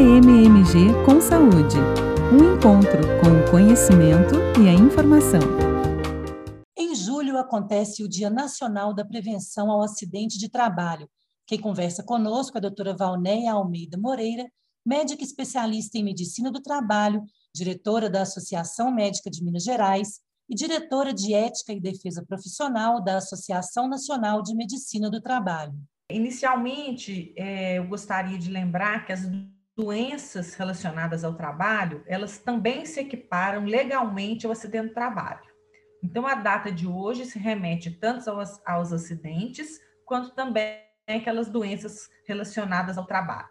AMMG com Saúde. Um encontro com o conhecimento e a informação. Em julho acontece o Dia Nacional da Prevenção ao Acidente de Trabalho. Quem conversa conosco é a doutora Valnéia Almeida Moreira, médica especialista em medicina do trabalho, diretora da Associação Médica de Minas Gerais e diretora de Ética e Defesa Profissional da Associação Nacional de Medicina do Trabalho. Inicialmente, é, eu gostaria de lembrar que as doenças relacionadas ao trabalho, elas também se equiparam legalmente ao acidente de trabalho. Então, a data de hoje se remete tanto aos, aos acidentes, quanto também aquelas doenças relacionadas ao trabalho.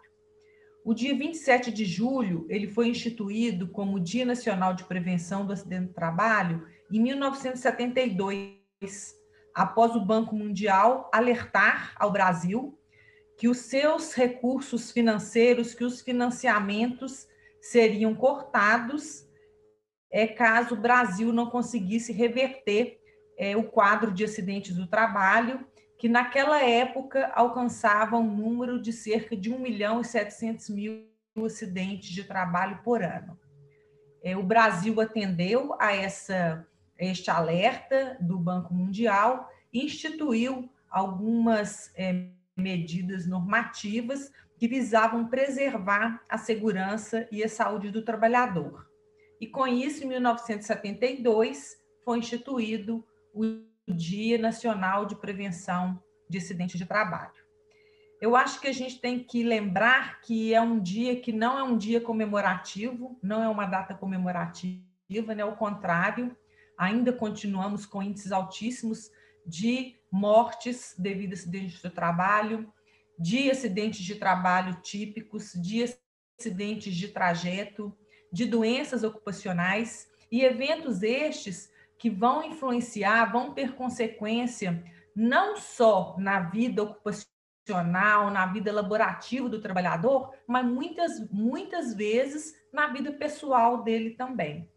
O dia 27 de julho, ele foi instituído como Dia Nacional de Prevenção do Acidente de Trabalho em 1972, após o Banco Mundial alertar ao Brasil que os seus recursos financeiros, que os financiamentos seriam cortados é, caso o Brasil não conseguisse reverter é, o quadro de acidentes do trabalho, que naquela época alcançava um número de cerca de 1 milhão e 700 mil acidentes de trabalho por ano. É, o Brasil atendeu a essa, este alerta do Banco Mundial e instituiu algumas é, medidas normativas que visavam preservar a segurança e a saúde do trabalhador. E com isso, em 1972, foi instituído o Dia Nacional de Prevenção de Acidentes de Trabalho. Eu acho que a gente tem que lembrar que é um dia que não é um dia comemorativo, não é uma data comemorativa, né? Ao contrário, ainda continuamos com índices altíssimos de mortes devido a acidentes de trabalho, de acidentes de trabalho típicos, de acidentes de trajeto, de doenças ocupacionais e eventos estes que vão influenciar, vão ter consequência não só na vida ocupacional, na vida laborativa do trabalhador, mas muitas, muitas vezes na vida pessoal dele também.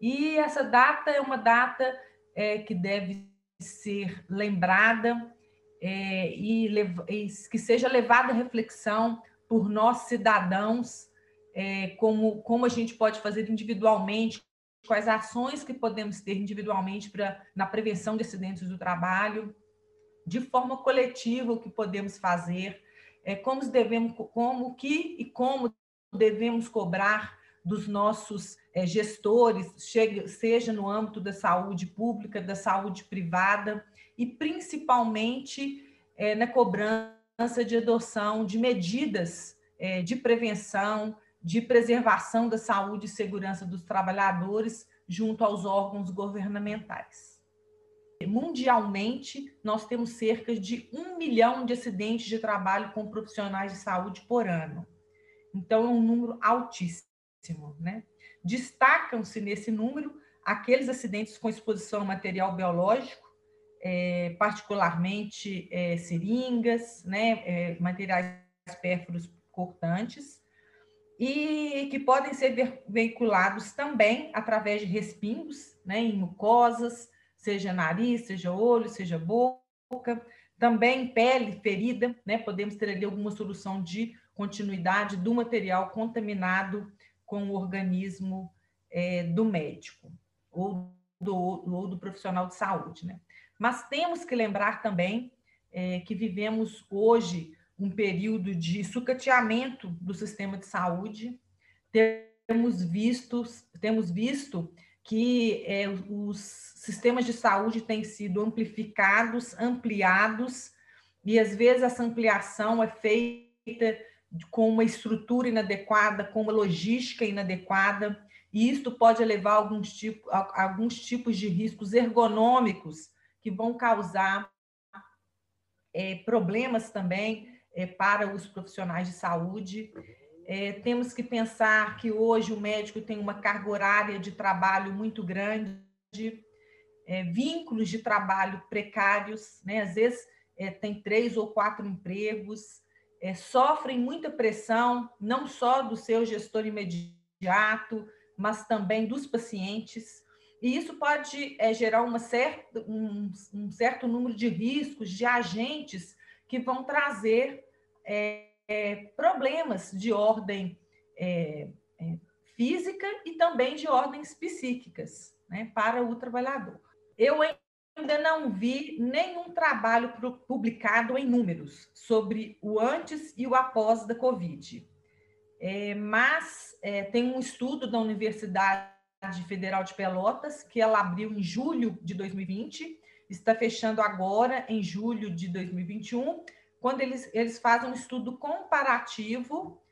E essa data é uma data é, que deve ser lembrada é, e, e, que seja levada à reflexão por nós cidadãos, é, como, como a gente pode fazer individualmente, quais ações que podemos ter individualmente pra, na prevenção de acidentes do trabalho, de forma coletiva o que podemos fazer, é, como devemos, como que e como devemos cobrar dos nossos é, gestores, seja no âmbito da saúde pública, da saúde privada, e principalmente é, na cobrança de adoção de medidas é, de prevenção, de preservação da saúde e segurança dos trabalhadores junto aos órgãos governamentais. Mundialmente, nós temos cerca de um milhão de acidentes de trabalho com profissionais de saúde por ano. Então, é um número altíssimo né? Destacam-se nesse número aqueles acidentes com exposição a material biológico, é, particularmente é, seringas, né, é, materiais pérfuros cortantes, e que podem ser veiculados também através de respingos, né, em mucosas, seja nariz, seja olho, seja boca, também pele ferida, né, podemos ter ali alguma solução de continuidade do material contaminado com o organismo é, do médico ou do, ou do profissional de saúde. Né? Mas temos que lembrar também é, que vivemos hoje um período de sucateamento do sistema de saúde. Temos visto, temos visto que é, os sistemas de saúde têm sido amplificados, ampliados, e às vezes essa ampliação é feita com uma estrutura inadequada, com uma logística inadequada, e isto pode levar a alguns, tipo, a alguns tipos de riscos ergonômicos que vão causar é, problemas também é, para os profissionais de saúde. É, temos que pensar que hoje o médico tem uma carga horária de trabalho muito grande, é, vínculos de trabalho precários, né? às vezes é, tem três ou quatro empregos, é, sofrem muita pressão, não só do seu gestor imediato, mas também dos pacientes. E isso pode é, gerar uma certa, um, um, certo número de riscos, de agentes que vão trazer é, é problemas de ordem é, é, física e também de ordens psíquicas né, para o trabalhador. Eu ainda não vi nenhum trabalho publicado em números sobre o antes e o após da Covid. É, mas é, tem um estudo da Universidade Federal de Pelotas, que ela abriu em julho de 2020, está fechando agora em julho de 2021, quando eles, eles fazem um estudo comparativo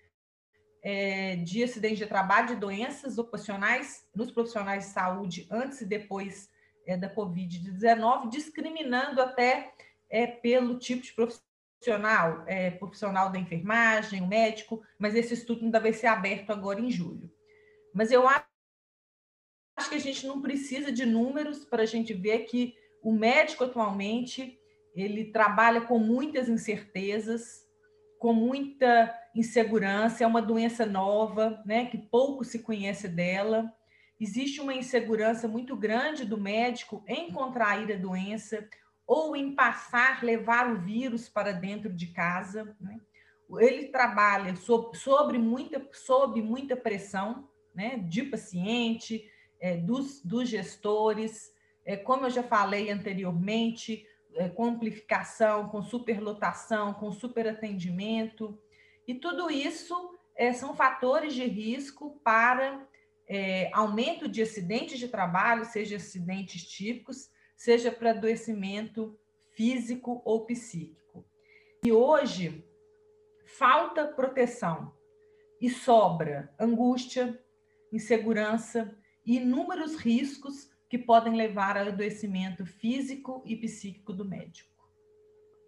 é, de acidentes de trabalho, de doenças ocupacionais nos profissionais de saúde antes e depois é, da Covid-19, discriminando até é, pelo tipo de profissional, é, profissional da enfermagem, o médico, mas esse estudo ainda vai ser aberto agora em julho. Mas eu acho que a gente não precisa de números para a gente ver que o médico atualmente ele trabalha com muitas incertezas, com muita insegurança, é uma doença nova, né, que pouco se conhece dela. Existe uma insegurança muito grande do médico em contrair a doença ou em passar, levar o vírus para dentro de casa. Né? Ele trabalha sob, sobre muita, sob muita pressão né, de paciente, é, dos, dos gestores. É, como eu já falei anteriormente, é, com amplificação, com superlotação, com superatendimento. E tudo isso é, são fatores de risco para é, aumento de acidentes de trabalho, seja acidentes típicos, seja para adoecimento físico ou psíquico. E hoje falta proteção e sobra angústia, insegurança e inúmeros riscos que podem levar ao adoecimento físico e psíquico do médico.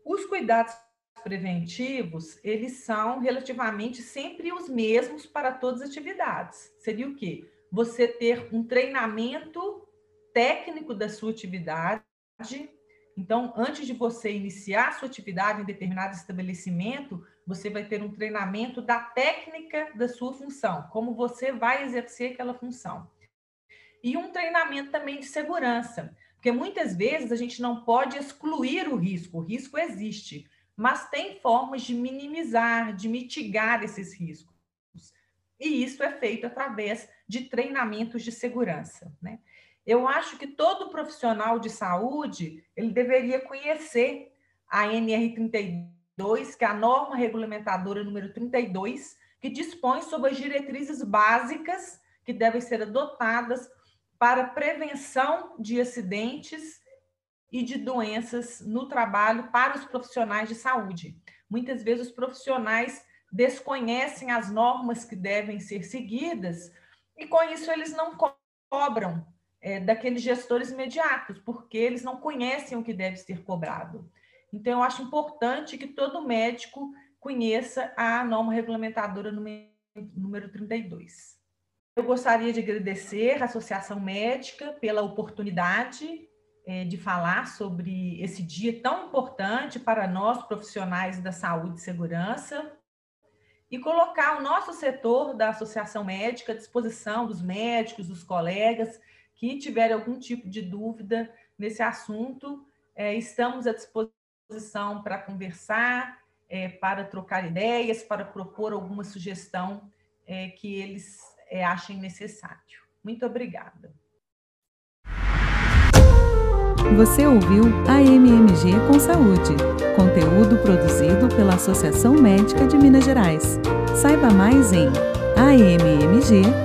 Os cuidados preventivos, eles são relativamente sempre os mesmos para todas as atividades. Seria o quê? Você ter um treinamento técnico da sua atividade. Então, antes de você iniciar a sua atividade em determinado estabelecimento, você vai ter um treinamento da técnica da sua função, como você vai exercer aquela função. E um treinamento também de segurança, porque muitas vezes a gente não pode excluir o risco, o risco existe, mas tem formas de minimizar, de mitigar esses riscos. E isso é feito através de treinamentos de segurança. Né? Eu acho que todo profissional de saúde ele deveria conhecer a NR32, que é a norma regulamentadora número 32, que dispõe sobre as diretrizes básicas que devem ser adotadas para prevenção de acidentes e de doenças no trabalho para os profissionais de saúde. Muitas vezes os profissionais desconhecem as normas que devem ser seguidas e com isso eles não cobram é, daqueles gestores imediatos, porque eles não conhecem o que deve ser cobrado. Então, eu acho importante que todo médico conheça a norma regulamentadora número 32. Eu gostaria de agradecer à Associação Médica pela oportunidade é, de falar sobre esse dia tão importante para nós, profissionais da saúde e segurança, e colocar o nosso setor da Associação Médica à disposição dos médicos, dos colegas que tiverem algum tipo de dúvida nesse assunto. É, estamos à disposição para conversar, é, para trocar ideias, para propor alguma sugestão é, que eles é, achem necessário. Muito obrigada. Você ouviu a MMG com Saúde, conteúdo produzido pela Associação Médica de Minas Gerais. Saiba mais em ammg.org.br.